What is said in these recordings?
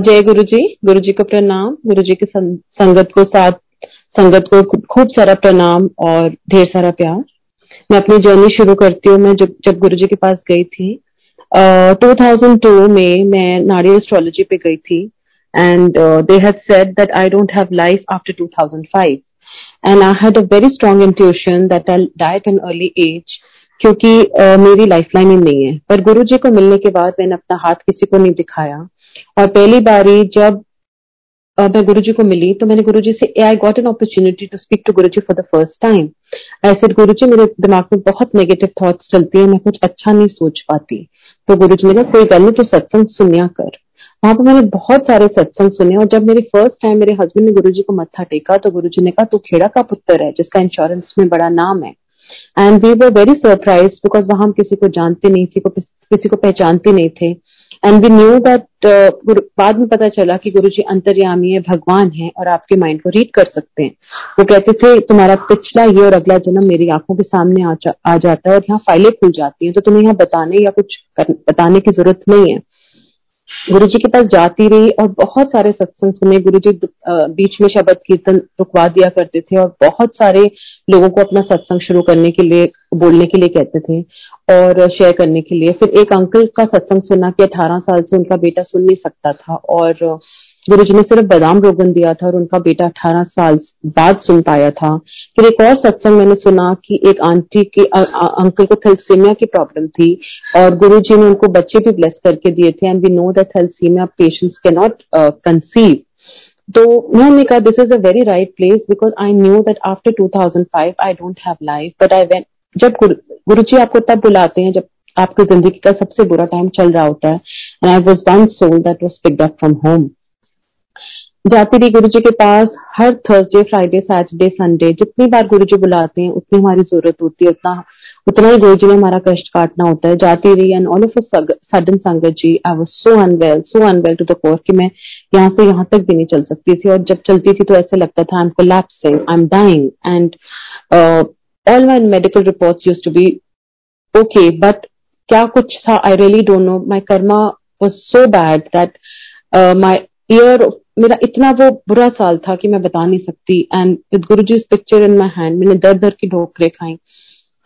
जय गुरु जी गुरु जी को प्रणाम। गुरु जी की संगत को साथ संगत को खूब सारा प्रणाम और ढेर सारा प्यार। मैं अपनी जर्नी शुरू करती हूँ। मैं जब जब गुरु जी के पास गई थी uh, 2002 में मैं नाड़ी एस्ट्रोलॉजी पे गई थी and they had said that I don't have life after 2005 and I had a very strong intuition that I died in early age क्योंकि uh, मेरी लाइफ लाइन ही नहीं है। पर गुरु जी को मिलने के बाद मैंने अपना हाथ किसी को नहीं दिखाया। और पहली बारी जब मैं गुरु जी को मिली तो मैंने गुरु जी से I got an opportunity to speak to Guru ji for the first time ऐसे गुरु जी मेरे दिमाग में बहुत नेगेटिव थॉट्स चलती है, मैं कुछ अच्छा नहीं सोच पाती. तो गुरु जी ने कहा, कोई गल नहीं तो सत्संग सुनिया कर। वहाँ पर मैंने बहुत सारे सत्संग सुने और जब मेरी फ़र्स्ट टाइम मेरे हस्बैंड ने गुरु जी को मत्था टेका तो गुरु जी ने कहा, तू खेड़ा का पुत्र है, जिसका इंश्योरेंस में बड़ा नाम है। And we were very surprise because वहाँ हम किसी को जानते नहीं थे, किसी को पहचानते नहीं थे। एंड वी न्यू दैट बाद में पता चला कि गुरु जी अंतर्यामी है भगवान है और आपके माइंड को रीड कर सकते हैं। वो कहते थे तुम्हारा पिछला ये और अगला जन्म मेरी आँखों के सामने आ, जा, आ जाता है और यहाँ फाइलें खुल जाती है तो तुम्हें यहाँ बताने या कुछ कर, बताने की ज़रूरत नहीं है। गुरु जी के पास जाती रही और बहुत सारे सत्संग सुने। गुरु जी बीच में शब्द कीर्तन रुकवा दिया करते थे और बहुत सारे लोगों को अपना सत्संग शुरू करने के लिए, बोलने के लिए कहते थे और शेयर करने के लिए। फिर एक अंकल का सत्संग सुना कि अठारह साल से उनका बेटा सुन नहीं सकता था और गुरु जी ने सिर्फ़ बादाम रोगन दिया था और उनका बेटा अठारह साल बाद सुन पाया था। फिर एक और सत्संग मैंने सुना कि एक आंटी के अंकल को थेल्सीमिया की प्रॉब्लम थी और गुरु जी ने उनको बच्चे भी ब्लेस करके दिए थे। And we know that thalassemia patients can not conceive तो मैंने कहा this is a very right place because I knew that after 2005 I don't have life but I went जब गुरु जी आपको तब बुलाते हैं जब आपकी ज़िंदगी का सबसे बुरा टाइम चल रहा होता है। And I was one soul that was picked up from home जाती रही गुरु जी के पास हर थर्सडे फ्राइडे सैटरडे संडे जितनी बार गुरु जी बुलाते हैं उतनी हमारी ज़रूरत होती है। उतना उतना ही गुरु जी ने हमारा कष्ट काटना होता है। जाती रही and all of sudden Sangat ji I was so unwell so unwell to the core कि मैं यहाँ से यहाँ तक भी नहीं चल सकती थी। और जब चलती थी तो ऐसे लगता था I am collapsing I am dying and all my medical report used to be okay, but क्या कुछ था? I really don't know my karma was so bad that my year, मेरा इतना वो बुरा साल था कि मैं बता नहीं सकती। And with Guru ji picture in my hand मैंने दर दर की ढोकरे खाई।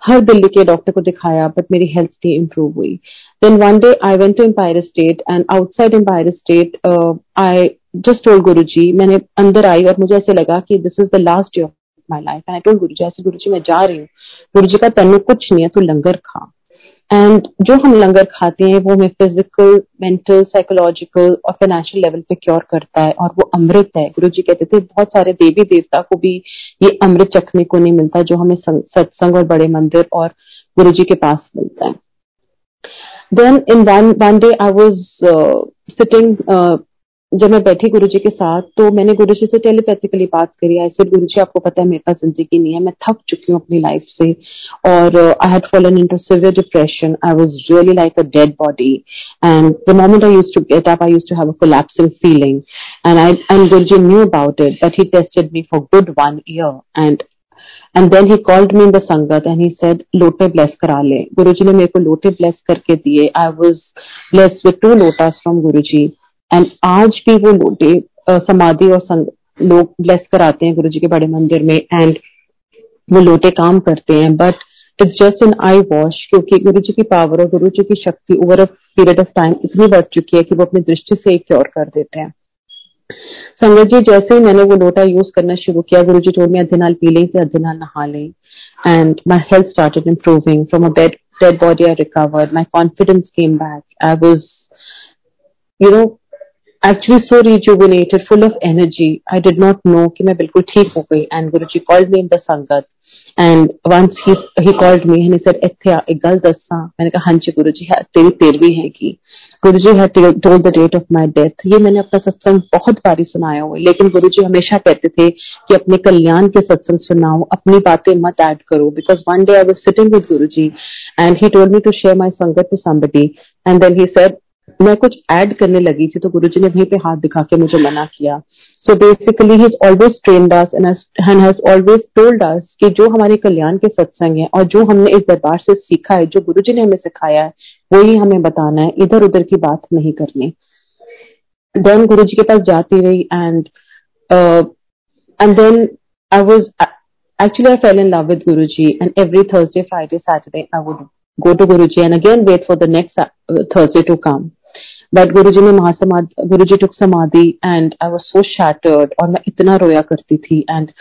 हर दिल्ली के डॉक्टर को दिखाया बट मेरी हेल्थ नहीं इम्प्रूव हुई। Then one day I went to Empire State and outside Empire State I just told Guru ji मैंने अंदर आई और मुझे ऐसे लगा कि this is the last day of my life and I told Guru ji ऐसे गुरु जी मैं जा रही हूँ। गुरु जी का तनु कुछ नहीं है, तू लंगर खा। एंड जो हम लंगर खाते हैं, वो हमें फ़िज़िकल मेंटल साइकोलॉजिकल और फाइनेंशियल लेवल पे क्योर करता है और वो अमृत है। गुरु जी कहते थे, बहुत सारे देवी देवता को भी ये अमृत चखने को नहीं मिलता जो हमें सत्संग और बड़े मंदिर और गुरु जी के पास मिलता है. Then in one day I was sitting जब मैं बैठी गुरु जी के साथ तो मैंने गुरु जी से टेलीपैथिकली बात करी। ऐसे गुरु जी आपको पता है, मेरे पास ज़िंदगी नहीं है। मैं थक चुकी हूँ अपनी लाइफ से और I had fallen into severe depression I was really like a dead body and the moment I used to get up I used to have a collapsing feeling and I and Guru ji knew about it but he tested me for good one year and and then he called me in the sangat and he said Lotay bless करा ले गुरु जी ने मेरे को लोटे bless करके दिए I was bless with two lotas from Guru ji and आज भी वो लोटे समाधि और लोग ब्लेस कराते हैं गुरु जी के बड़े मंदिर में एंड वो लोटे काम करते हैं but it's just an eyewash क्योंकि गुरु जी की पावर और गुरु जी की शक्ति over a period of time इतनी बढ़ चुकी है कि वो अपनी दृष्टि से क्योर कर देते हैं संगत जी जैसे ही मैंने वो लोटा यूज़ करना शुरू किया गुरु जी टोल में अध्यनाल पी लें तो अध्यनाल नहा लें and my health started improving from a bed dead body I recovered. My confidence came back. I was, you know, actually so rejuvenated, full of energy. I did not know कि मैं बिल्कुल ठीक हो गई and Guruji called me in the sangat and once he he called me and he said इत्थे एक गल दसा मैंने कहा हाँ जी गुरुजी है तेरी तेरहवीं है कि गुरुजी had told the date of my death ये मैंने अपना सत्संग बहुत बारी सुनाया हुआ लेकिन गुरुजी हमेशा कहते थे कि अपने कल्याण के सत्संग सुनाओ अपनी बातें मत ऐड करो because one day I was sitting with Guruji and he told me to share my sangat to somebody and then he said मैं कुछ ऐड करने लगी थी तो गुरुजी ने वहीं पे हाथ दिखा के मुझे मना किया so basically he always train and has always told us कि जो हमारे कल्याण के सत्संग है और जो हमने इस दरबार से सीखा है जो गुरुजी ने हमें सिखाया है वही हमें बताना है इधर उधर की बात नहीं करनी देन गुरु जी के पास जाती रही and and then I was actually I fell in love with Guruji and every Thursday, Friday, Saturday I would go to Guruji and again wait for the next uh, Thursday to come. But Guruji ने महासमाधि Guruji took samadhi and I was so shattered और मैं इतना रोया करती थी and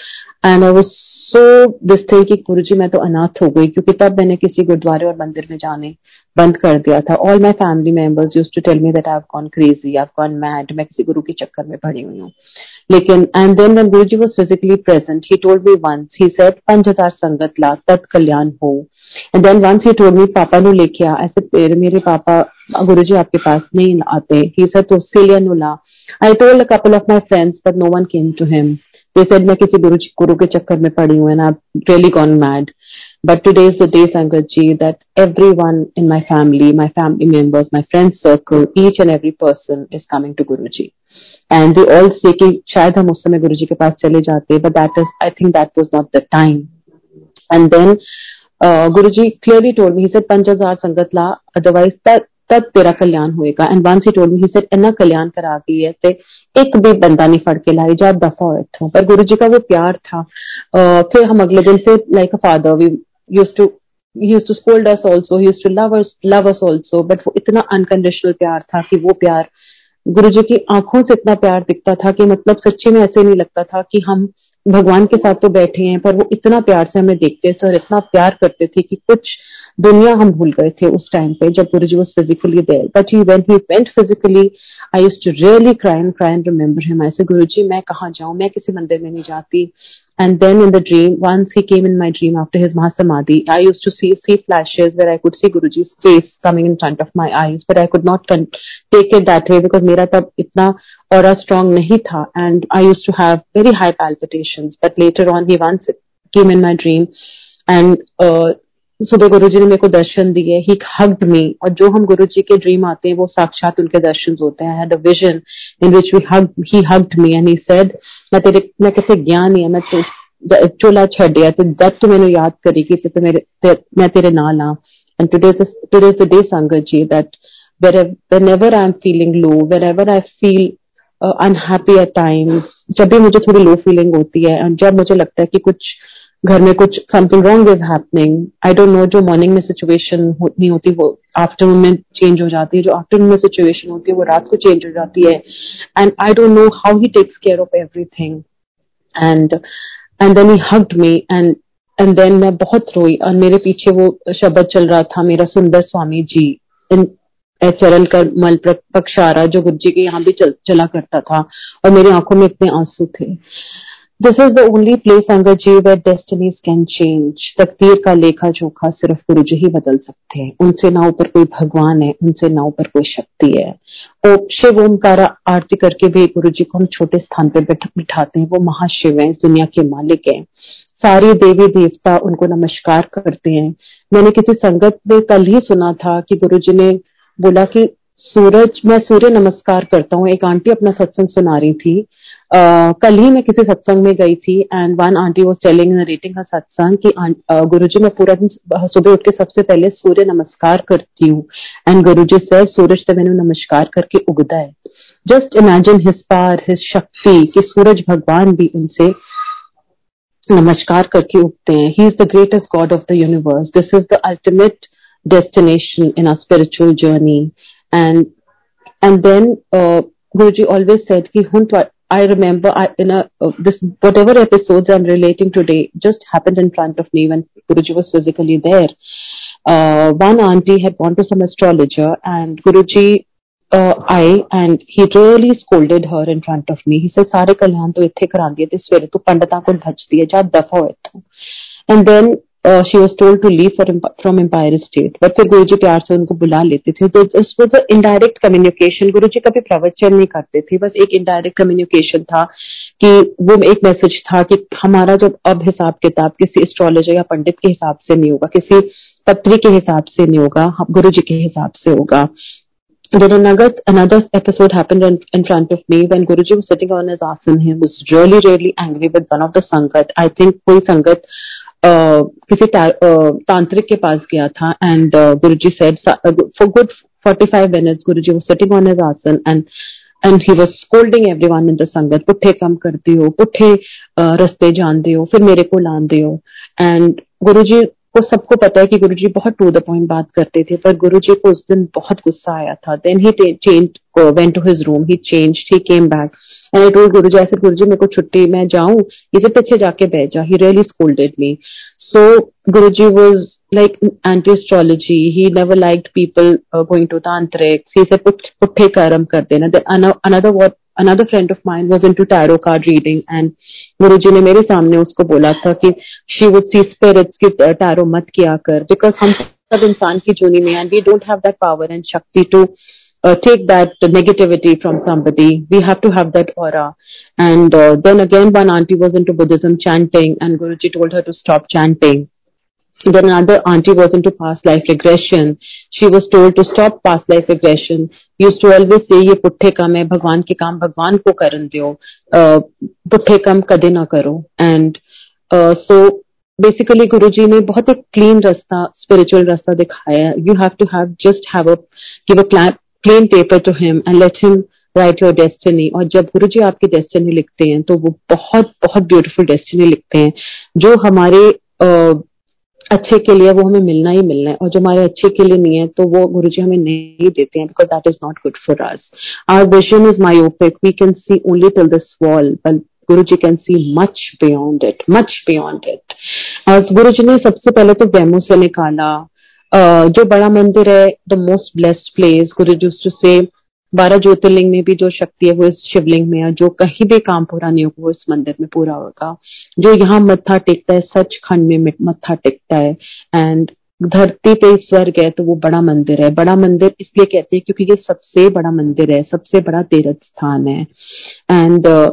and I was so this थे कि गुरु जी मैं तो अनाथ हो गई क्योंकि तब मैंने किसी गुरुद्वारे और मंदिर में जाने बंद कर दिया था। All my family members use to tell me that I have gone crazy I gone mad मैं किसी गुरु के चक्कर में पड़ी हुई हूँ। लेकिन and then when Guru ji was physically present he told me once he said पंच हज़ार संगत ला तत् कल्याण हो। And then once he told me पापा नु लेके आ। ऐसे मेरे पापा गुरु जी आपके पास नहीं आते। ही सर तो सिलियन उला I told a couple of my friends but no one came to him they said मैं किसी गुरु जी गुरु के चक्कर में पड़ी हूँ and really gone mad but today is the day sangat ji that everyone in my family my family members my friends circle each and every person is coming to Guru ji and they all से शायद हम उस समय गुरु जी के पास चले जाते but that is I think that was not the time and then Guru ji clearly told me ही पंच हज़ार संगत ला अदरवाइज़ तब तेरा कल्याण होएगा and once he told me he said इतना कल्याण करा गई है ते एक भी बंदा नहीं फड़ के लाई जा दफ़ा हो इथों पर गुरु जी का वो प्यार था uh, फिर हम अगले दिन से like a father we used to he used to scold us also he used to love us love us also but वो इतना अनकंडीशनल प्यार था कि वो प्यार गुरु जी की आँखों से इतना प्यार दिखता था कि मतलब सच्चे में ऐसे नहीं लगता था कि हम भगवान के साथ तो बैठे हैं, पर वो इतना प्यार से हमें देखते थे और इतना प्यार करते थे कि कुछ दुनिया हम भूल गए थे उस टाइम पे, जब Guru ji was physically there but he when he went physically I use to really crime crime remember him ऐसे गुरु जी मैं कहाँ जाऊँ? मैं किसी मंदिर में नहीं जाती. And then in the dream, once he came in my dream after his Mahasamadhi, I used to see, see flashes where I could see Guruji's face coming in front of my eyes, but I could not take it that way because mera tab itna aura strong nahi tha and I used to have very high palpitations. But later on, he once came in my dream and uh, सुबह गुरु जी ने मेरे को दर्शन दिए ही hugged मी और जो हम गुरु जी के dream आते हैं वो साक्षात उनके दर्शन होते हैं। Had a vision in which we hug he hugged me and he said मैं तेरे मैं कैसे ज्ञान नहीं है मैं तो चोला छड़िया तो दत्त तू मैंने याद करेगी तो मेरे ते, मैं तेरे नाल आ and today today is the day sangat ji that whenever I'm feeling low, wherever I feel uh, unhappy at times, जब भी मुझे थोड़ी लो फीलिंग होती है और जब मुझे लगता है कि कुछ घर में कुछ something wrong is happening I don't know जो मॉर्निंग में सिचुएशन नहीं होती वो आफ्टरनून में चेंज हो जाती है जो आफ्टरनून में सिचुएशन होती है वो रात को चेंज हो जाती है. And I don't know how he takes care of everything and and then he hugged me and and then मैं बहुत रोई और मेरे पीछे वो शब्द चल रहा था मेरा सुंदर स्वामी जी. इन चरण कर मल पक्षारा जो गुरु जी के यहाँ भी चल, चला करता था और मेरी आँखों में इतने आँसू थे. This is the only place अंगर ji where destinies can change तकदीर का लेखा जोखा सिर्फ़ गुरु जी ही बदल सकते हैं उनसे ना ऊपर कोई भगवान है उनसे ना ऊपर कोई शक्ति है और शिव ओमकारा आरती करके भी गुरु जी को हम छोटे स्थान पर बिठाते हैं वो महाशिव है इस दुनिया के मालिक है सारे देवी देवता उनको नमस्कार करते हैं मैंने किसी संगत में कल ही सुना था कि गुरु जी ने बोला कि सूरज मैं सूर्य नमस्कार करता हूँ। एक आंटी अपना सत्संग सुना रही थी। uh, कल ही मैं किसी सत्संग में गई थी and one aunty was telling rating का सत्संग कि गुरु जी मैं पूरा दिन सुबह उठ के सबसे पहले सूर्य नमस्कार करती हूँ। एंड गुरु जी सर सूरज तो मैंने नमस्कार करके उगदा है। Just imagine his power his shakti कि सूरज भगवान भी उनसे नमस्कार करके उगते हैं। He is the greatest God of the universe this is the ultimate destination in our spiritual journey. and and then uh, Guruji always said ki hun I remember I, in a uh, this whatever episodes I'm relating today just happened in front of me when Guruji was physically there. Uh, one auntie had gone to some astrologer and Guruji uh, I and he really scolded her in front of me. He said, "Sare kalyan to ithe karandiye, te swere tu pandatan ko bhajtiye, hai dafa. And then she was told to leave for from Empire Estate but फिर गुरु जी प्यार से उनको बुला लेते थे तो इस was indirect communication गुरु जी कभी प्रवचन नहीं करते थे बस एक इनडायरेक्ट कम्युनिकेशन था कि वो एक मैसेज था कि हमारा जब अब हिसाब किताब किसी एस्ट्रोलॉजर या पंडित के हिसाब से नहीं होगा किसी पत्री के हिसाब से नहीं होगा गुरु जी के हिसाब से होगा Then another another episode happened in, in front of me when Guruji was sitting on his asana. He was really really angry with one of the sangat. I think कोई संगत किसी तांत्रिक के पास गया था and Guru ji said for good 45 minutes Guru ji वो on on his asan and he was scolding every one in the sangat पुट्ठे कम करते हो पुट्ठे रस्ते जानते हो फिर मेरे को लाते हो एंड को सबको पता है कि गुरु जी बहुत टू द पॉइंट बात करते थे पर गुरु जी को उस दिन बहुत गुस्सा आया था then he change went to his room he change he came back and told Guru ji ऐसे गुरु जी मेरे को छुट्टी मैं जाऊँ इसे पीछे जाके बैठ जा he really scolded me so Guru ji was like anti-astrology. He never liked people uh, going to tantrics. He said, put, putte karam kar dena. Then another what another friend of mine was into tarot card reading and Guruji ने मेरे सामने उसको बोला था कि she would see spirits कि tarot मत किया कर because हम सब इंसान की जूनी में and we don't have that power and shakti to uh, take that negativity from somebody. We have to have that aura. And uh, then again, one auntie was into Buddhism chanting, and Guruji told her to stop chanting. Then another auntie was into past life regression. She was told to stop past life regression. Used to always say ये पुट्ठे काम है भगवान के काम भगवान को करन दो पुट्ठे काम कदे ना करो। एंड सो बेसिकली गुरु जी ने बहुत एक क्लीन रास्ता स्पिरिचुअल रास्ता दिखाया। You have to have just have a give a plain paper to him and let him write your destiny और जब गुरु जी आपकी डेस्टिनी लिखते हैं तो वो बहुत बहुत ब्यूटीफुल डेस्टिनी लिखते हैं। जो हमारे uh, अच्छे के लिए वो हमें मिलना ही मिलना है और जो हमारे अच्छे के लिए नहीं है तो वो गुरु जी हमें नहीं देते हैं because that is not good for us our vision is myopic we can see only till this wall but Guru ji can see much beyond it much beyond it और गुरु जी ने सबसे पहले तो बेमो से निकाला। uh, जो बड़ा मंदिर है the most blessed place Guru ji to से बारह ज्योतिर्लिंग में भी जो शक्ति है वो इस शिवलिंग में है जो कहीं भी काम पूरा नहीं होगा वो इस मंदिर में पूरा होगा। जो यहाँ मत्था टेकता है सच खंड में मत्था टेकता है एंड धरती पे स्वर्ग है तो वो बड़ा मंदिर है। बड़ा मंदिर इसलिए कहते हैं क्योंकि ये सबसे बड़ा मंदिर है सबसे बड़ा तीर्थ स्थान है। एंड uh,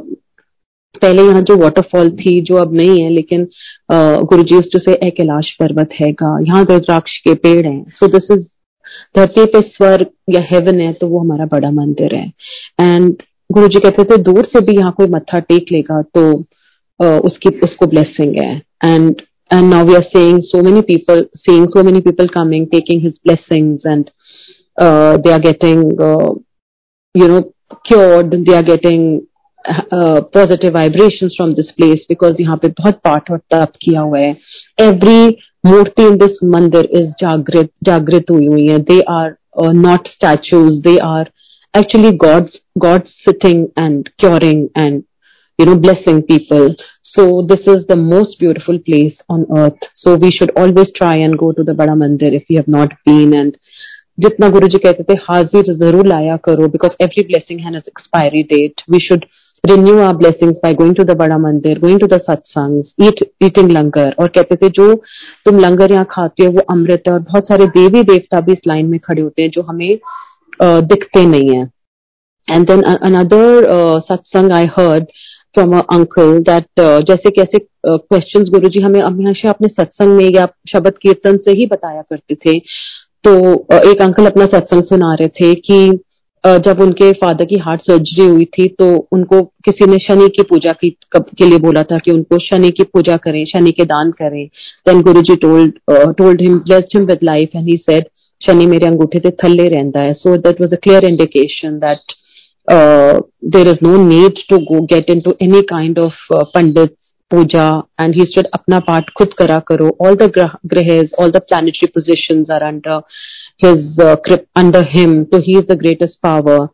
पहले यहाँ जो वाटरफॉल थी जो अब नहीं है लेकिन uh, गुरु जी उस से कैलाश पर्वत हैगा। यहाँ रुद्राक्ष के पेड़ हैं। सो दिस इज़ धरती पे स्वर्ग या हेवन है तो वो हमारा बड़ा मंदिर है एंड गुरु जी कहते थे दूर से भी यहाँ कोई मत्था टेक लेगा तो uh, उसकी उसको ब्लेसिंग है and and now we are seeing so many people seeing so many people coming taking his blessings and uh, they are getting uh, you know cured they are getting positive vibration from this place because यहाँ पे बहुत पार्ट और तप किया हुआ है। Every murti in this mandir is जागृत जागृत हुई हुई है। They are not statues they are actually God God sitting and curing and you know blessing people so this is the most beautiful place on earth so we should always try and go to the Bada Mandir if you have not been and जितना गुरु जी कहते थे, हाजिर ज़रूर लाया करो because every blessing has expiry date we should renew our blessings by going to the बड़ा मंदिर going to the सत्संग eat eating लंगर और कहते थे जो तुम लंगर यहाँ खाते हो वो अमृत है और बहुत सारे देवी देवता भी इस लाइन में खड़े होते हैं जो हमें uh, दिखते नहीं है. एंड देन अनदर सत्संग I heard from uncle that जैसे कैसे क्वेश्चंस uh, गुरुजी हमें हमेशा अपने सत्संग में या शब्द कीर्तन से ही बताया करते थे। तो uh, एक अंकल अपना सत्संग सुना रहे थे कि जब उनके फादर की हार्ट सर्जरी हुई थी तो उनको किसी ने शनि की पूजा की के लिए बोला था कि उनको शनि की पूजा करें, शनि के दान करें। Then Guru ji told told him blessed him with life and he said Shani मेरे अंगूठे ते थल्ले रहता है. So that was a clear indication that there is no need to go get into any kind of pandit puja and he said अपना पाठ खुद करा करो। All the grah all the planetary position are under his uh, under him. So he is the greatest power.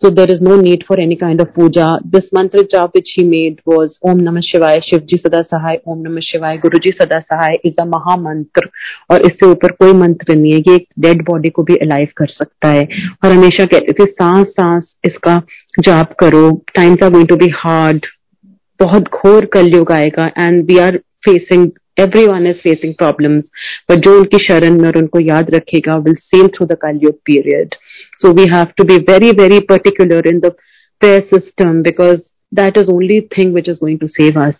So there is no need for any kind of puja. This mantra jap which he made was Om Namah Shivaya, Shivji Sada Sahai, Om Namah Shivaya, Guruji Sada Sahai is a maha mantra और इससे ऊपर कोई मंत्र नहीं है ये एक dead body को भी अलाइव कर सकता है और हमेशा कहते थे सांस सांस इसका जाप करो times are going to be hard बहुत घोर कलयुग आएगा and we are facing everyone is facing problems but jo unki sharan mein aur unko yaad rakhega will sail through the kalyug period. So we have to be very very particular in the prayer system because that is only thing which is going to save us.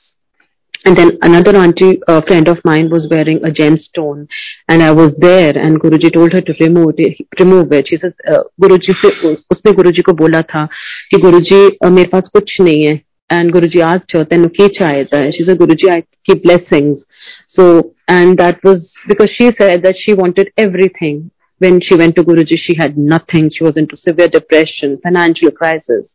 And then another auntie uh, friend of mine was wearing a gemstone and i was there and guruji told her to remove it remove it. She says uh, guruji se usne guruji ko bola tha ki guruji uh, mere paas kuch nahi hai. And guruji asked her tenu ke chaheta hai? She said guruji i keep blessings so, and that was because she said that she wanted everything when she went to Guruji, she had nothing. She was into severe depression, financial crisis.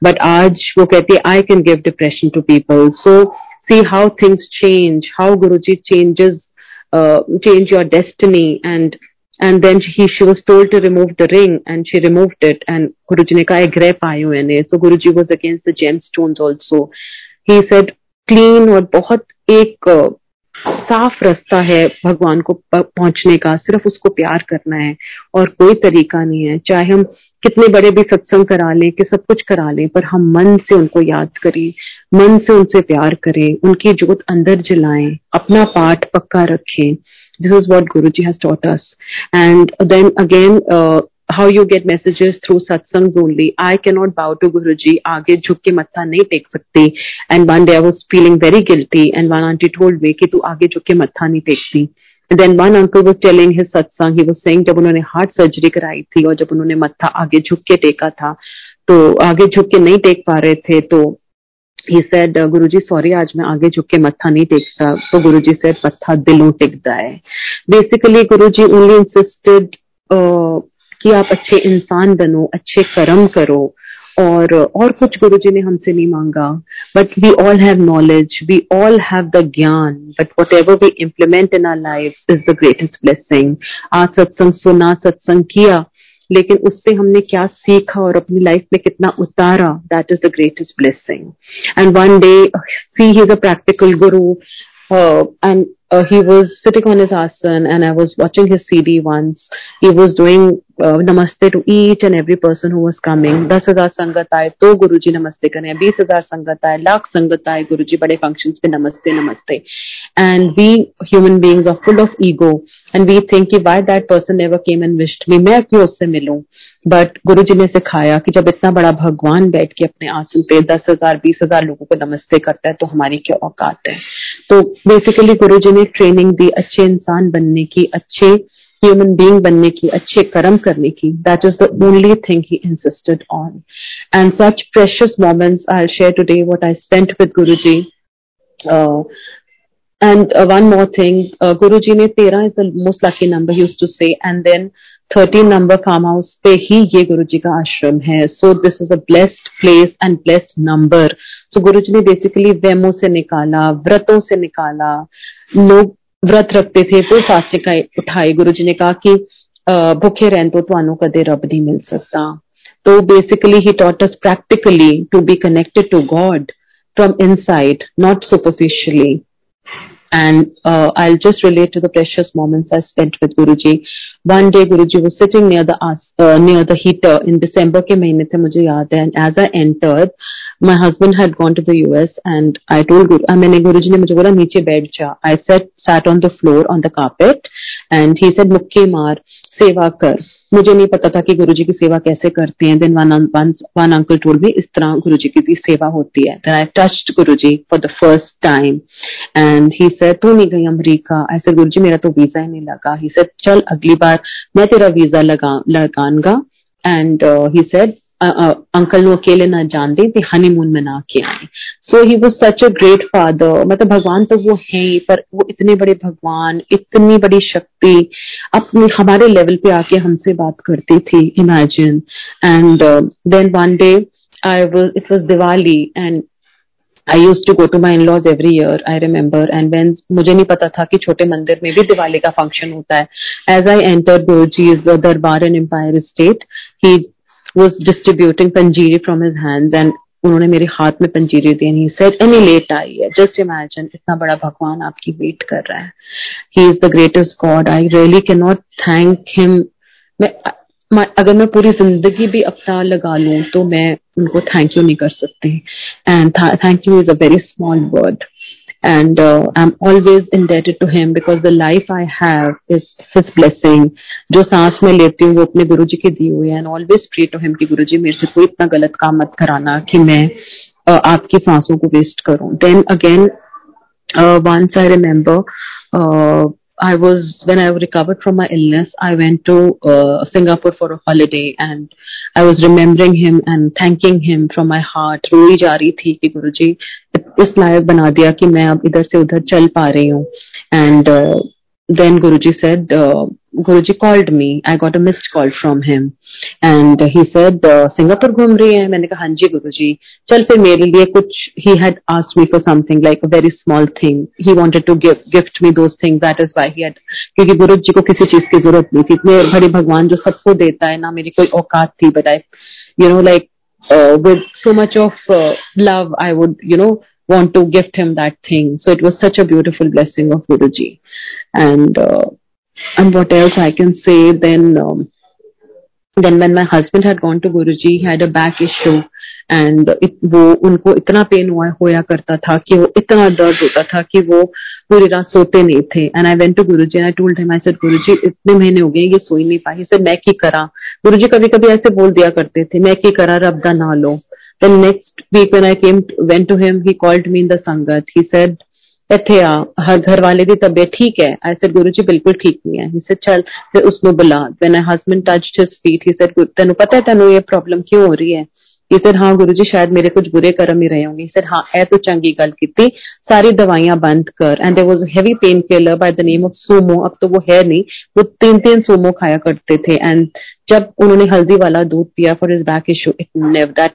But Aaj wo kehti, I can give depression to people. So see how things change, how Guruji changes, uh, change your destiny and and then he she was told to remove the ring and she removed it and Guruji ne kaha greh paayo ene so Guruji was against the gemstones also he said clean और बहुत एक साफ़ रास्ता है भगवान को पहुँचने का। सिर्फ़ उसको प्यार करना है और कोई तरीका नहीं है। चाहे हम कितने बड़े भी सत्संग करा लें कि सब कुछ करा लें, पर हम मन से उनको याद करें, मन से उनसे प्यार करें, उनकी जोत अंदर जलाएँ, अपना पाठ पक्का रखें। This is what Guru ji has taught us and then again how you get messages through सत्संग only I can not bow to Guru ji आगे झुक के मत्था नहीं टेक सकती. And one day I was feeling very guilty and one aunty told me कि तू आगे झुक के मत्था नहीं टेकती. Then one uncle was telling his सत्संग ही सेंग जब उन्होंने हार्ट सर्जरी कराई थी और जब उन्होंने मत्था आगे झुक के टेका था तो आगे झुक के नहीं टेक पा रहे थे तो he said Guru ji sorry आज मैं आगे झुक के मत्था नहीं टेकता. तो गुरु जी से मत्था दिलों टेकता है बेसिकली गुरु जी ओनली इंसिस्टेड कि आप अच्छे इंसान बनो अच्छे कर्म करो। और और कुछ गुरु जी ने हमसे नहीं मांगा। But we all have knowledge we all have the gyan but whatever we implement in our life is the greatest blessing आज सत्संग सुना सत्संग किया लेकिन उससे हमने क्या सीखा और अपनी लाइफ में कितना उतारा that is the greatest blessing and one day see he is a practical guru and uh, he was sitting on his asan and I was watching his CD once. He was doing uh, to each and every person who was coming. दस हज़ार संगत आए तो गुरु जी नमस्ते करें बीस हज़ार संगत आए लाख संगत आए गुरु जी बड़े फ़ंक्शंस पे namaste namaste. And we human beings are full of ego and we think कि why that person never came and wished me मैं क्यों उससे मिलूं? बट गुरु जी ने सिखाया कि जब इतना बड़ा भगवान बैठ के अपने आँसू पे दस हज़ार बीस हज़ार लोगों को नमस्ते करता है तो हमारी क्या औकात है? तो बेसिकली गुरु जी ने ट्रेनिंग दी अच्छे इंसान बनने की अच्छे ह्यूमन बींग बनने की अच्छे कर्म करने की that is the only thing he insisted on and such precious moments I share today what I spent with Guru ji And uh, one more thing, uh, Guruji ne 13 is the most lucky number he used to say, and then thirteen number farm house पे ही ये गुरु जी का आश्रम है so this is a blessed place and blessed number so Guru ji ने basically वेमो से निकाला व्रतों से निकाला लोग व्रत रखते थे तो फास्टिंग का उठाए गुरु जी ने कहा कि भूखे रहन तो ਤੁਹਾਨੂੰ कदे रब नहीं मिल सकता तो basically he taught us practically to be connected to God from inside, not superficially. And uh, I'll just relate to the precious moments I spent with Guruji. One day Guruji was sitting near the uh, near the heater in December के महीने थे मुझे याद है and as I entered my husband had gone to the US and I told Guru uh, मैंने गुरुजी ने मुझे बोला नीचे बैठ जा I sat sat on the floor on the carpet and he said मुक्के मार सेवा कर मुझे नहीं पता था कि गुरुजी की सेवा कैसे करते हैं। Then one one uncle told me इस तरह गुरु जी की सेवा होती है। Then I touched Guruji for the first time and he said तू नहीं गई अमेरिका? ऐसे गुरुजी, मेरा तो वीज़ा ही नहीं लगा. ही सेड चल अगली बार मैं तेरा वीज़ा लगा, लगाऊँगा. एंड ही सेड अंकल वो अकेले ना जान दे थे हनीमून मना के आए। So he was such a great father मतलब भगवान तो वो है पर वो इतने बड़े भगवान, इतनी बड़ी शक्ति, अपने, हमारे लेवल पे आके हमसे बात करती थी imagine and then one day I was it was Diwali and I use to go to my in-laws every year I remember and when मुझे नहीं पता था कि छोटे मंदिर में भी दिवाली का फ़ंक्शन होता है। As I enter Guruji is darbar and Empire Estate he was distributing panjiri from his hands and उन्होंने मेरे हाथ में पंजीरी दी एंड ही एनी लेट आई है। जस्ट इमेजिन इतना बड़ा भगवान आपकी वेट कर रहा है। He is the greatest God I really can not thank him मैं, अगर मैं पूरी ज़िंदगी भी अपना लगा लूँ तो मैं उनको थैंक यू नहीं कर सकती। And thank you is a very small word and uh, I'm always indebted to him because the life I have is his blessing. जो सांस में लेती हूँ वो अपने गुरु जी की दी हुई है and always pray to him कि गुरु जी मेरे से कोई इतना गलत काम मत कराना कि मैं uh, आपकी सांसों को वेस्ट करूं then again once I remember uh, I was when I recovered from my illness, I went to uh, Singapore for a holiday, and I was remembering him and thanking him from my heart. रोई जा रही थी कि गुरुजी इस लायक बना दिया कि मैं अब इधर से उधर चल पा रही हूँ। एंड देन गुरु जी से Guru ji called me I got a missed call from him and he said Singapore घूम रही है। मैंने कहा हाँ गुरु जी चल फिर मेरे लिए कुछ he had asked me for something like a very small thing he wanted to gift me those thing that is why he'd क्योंकि गुरु जी को किसी चीज़ की ज़रूरत नहीं थी। इतने बड़े भगवान जो सबको देता है, ना मेरी कोई औकात थी but I you know like with so much of love I would you know want to gift him that thing. So it was such a beautiful blessing of Guruji. And uh, and what else I can say? Then um, then when my husband had gone to Guruji, he had a back issue and it, वो उनको इतना pen हुआ होया करता था कि वो इतना दर्द होता था कि वो पूरी रात सोते नहीं थे and I went to Guruji and I told him I said Guruji इतने महीने हो गए ये सोई नहीं पाई सर मैं की करा गुरुजी कभी कभी ऐसे बोल दिया करते थे मैं की करा रब दा ना लो Then next week when I came to, went to him, he called me in the sangat. He said, ਇੱਥੇ ਆ ਹਰ ਘਰ ਵਾਲੇ ਦੀ ਤਬੀਅਤ ਠੀਕ ਹੈ ਆਈ ਸੈਡ ਗੁਰੂ ਜੀ ਬਿਲਕੁਲ ਠੀਕ ਨਹੀਂ ਹੈ ਹੀ ਸੈਡ ਚਲ ਫਿਰ ਉਸ ਨੂੰ ਬੁਲਾ when I husband touched his feet he said ਤੈਨੂੰ ਪਤਾ ਹੈ ਤੈਨੂੰ ਇਹ ਪ੍ਰੋਬਲਮ ਕਿਉਂ ਹੋ ਰਹੀ ਹੈ ही सर हाँ गुरु जी शायद मेरे कुछ बुरे कर्म ही रहे होंगे सर हाँ ए तो चंगी गल की सारी दवाइयां बंद कर and there was heavy pain killer by the name of सोमो अब तो वो है नहीं वो तीन तीन सोमो खाया करते थे एंड जब उन्होंने हल्दी वाला दूध पिया for is back issue it naive that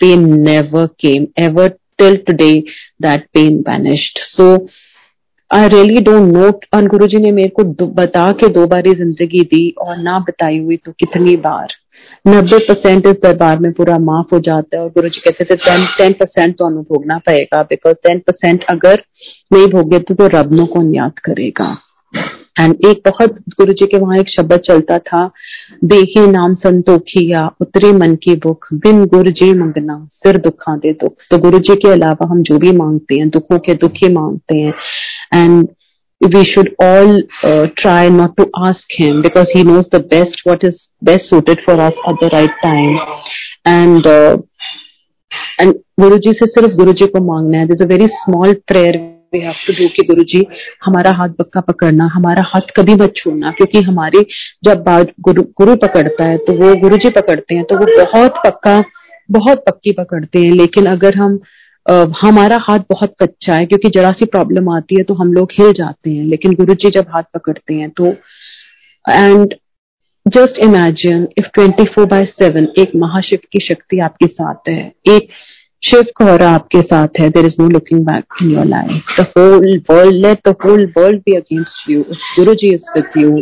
pain never came ever till today that pain vanished. So I really don't know और गुरु जी ने मेरे को बता के दो बार ज़िंदगी दी और ना बताई हुई तो कितनी बार नब्बे परसेंट इस दरबार में पूरा माफ़ हो जाता है और गुरु जी कहते थे टेन परसेंट तो भोगना पड़ेगा बिकॉज़ टेन परसेंट अगर नहीं भोगे तो, तो रब नो कौन याद करेगा। एंड एक बहुत गुरु जी के वहाँ एक शब्द चलता था देही नाम संतोखिया उतरे मन की बुख बिन गुरु जी मंगना सिर दुखा दे दुख तो गुरु जी के अलावा हम जो भी मांगते हैं दुखों के दुख ही मांगते हैं and we should all uh, try not to ask him because he knows the best what is best suited for us at the right time and uh, and guruji से सिर्फ़ गुरुजी को मांगना है there's a very small prayer we have to do कि गुरु जी हमारा हाथ पक्का पकड़ना हमारा हाथ कभी मत छोड़ना क्योंकि हमारी जब बात गुरु गुरु पकड़ता है तो वो गुरु जी पकड़ते हैं तो वो बहुत पक्का बहुत पक्की पकड़ते हैं। लेकिन अगर हम आ, हमारा हाथ बहुत कच्चा है क्योंकि जरा सी प्रॉब्लम आती है तो हम लोग हिल जाते हैं। लेकिन गुरु जी जब हाथ पकड़ते हैं तो and just imagine if twenty four by seven एक महाशिव की शक्ति आपके साथ है। एक शिव कोहरा आपके साथ है। There is no looking back in your life the whole world let against you Guru ji is with you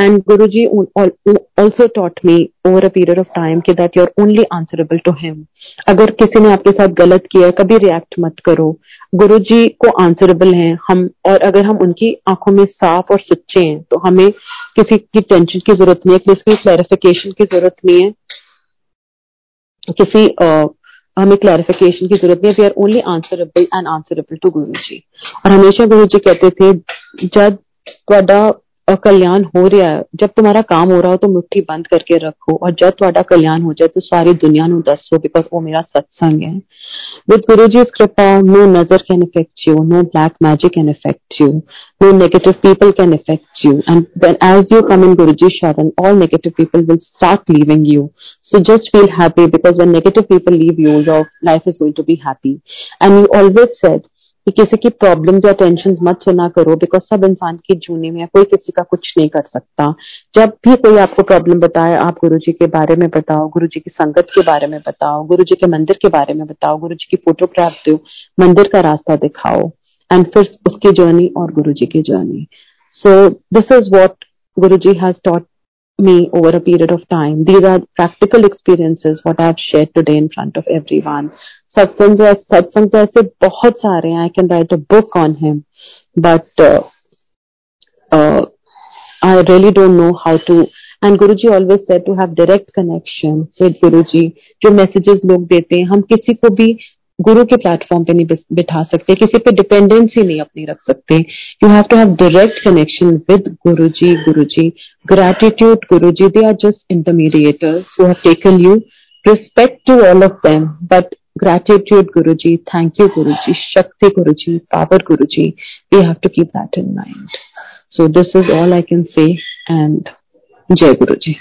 and Guru ji also taught me over a period of time कि that you are only answerable to him अगर किसी ने आपके साथ गलत किया है कभी रिएक्ट मत करो। गुरु जी को आंसरेबल है। हम और अगर हम उनकी आँखों में साफ़ और सच्चे हैं तो हमें किसी की टेंशन की ज़रूरत नहीं है किसी की क्लैरिफिकेशन की ज़रूरत नहीं है। किसी uh, हमें क्लैरिफिकेशन की ज़रूरत नहीं we are only answerable and answerable to Guru ji और हमेशा गुरु जी कहते थे, जब कल्याण हो रहा है। जब तुम्हारा काम हो रहा हो तो मुठ्ठी बंद करके रखो और जब तुम्हारा कल्याण हो जाए तो सारी दुनिया नु दसो बिकॉज़ वो मेरा सत्संग है। विद गुरु जी कृपा नो नज़र can affect you know black magic can affect you know negative people can affect you and as you come in Guru ji शरण all negative people will start leaving you so just feel happy because when negative people leave you your life is going to be happy and you always said कि किसी की problem या tension मत सुना करो because सब इंसान की जूनी में कोई किसी का कुछ नहीं कर सकता जब भी कोई आपको प्रॉब्लम बताए, आप गुरु जी के बारे में बताओ, गुरु जी की संगत के बारे में बताओ, गुरु जी के मंदिर के बारे में बताओ, गुरु जी की फोटोग्राफ दो मंदिर का रास्ता दिखाओ एंड फिर उसकी जर्नी और गुरु जी की journey so this is what Guru ji has taught me over a period of time. These are practical experiences, what have shared today in front of everyone. सत्संग जो सत्संग तो ऐसे बहुत सारे हैं I can write a book on him but I really don't know how to and Guru ji always said to have direct connection with Guru ji जो messages लोग देते हैं, हम किसी को भी गुरु के प्लेटफॉर्म पे नहीं बिठा सकते, किसी पे डिपेंडेंसी नहीं अपनी रख सकते। You have to have direct connection with Guru ji Guru ji gratitude Guru ji they are just intermediators who have taken you respect to all of them, but gratitude Guru ji thank you Guru जी शक्ति Guru ji power Guru ji we have to keep that in mind so this is all I can say and जय गुरु जी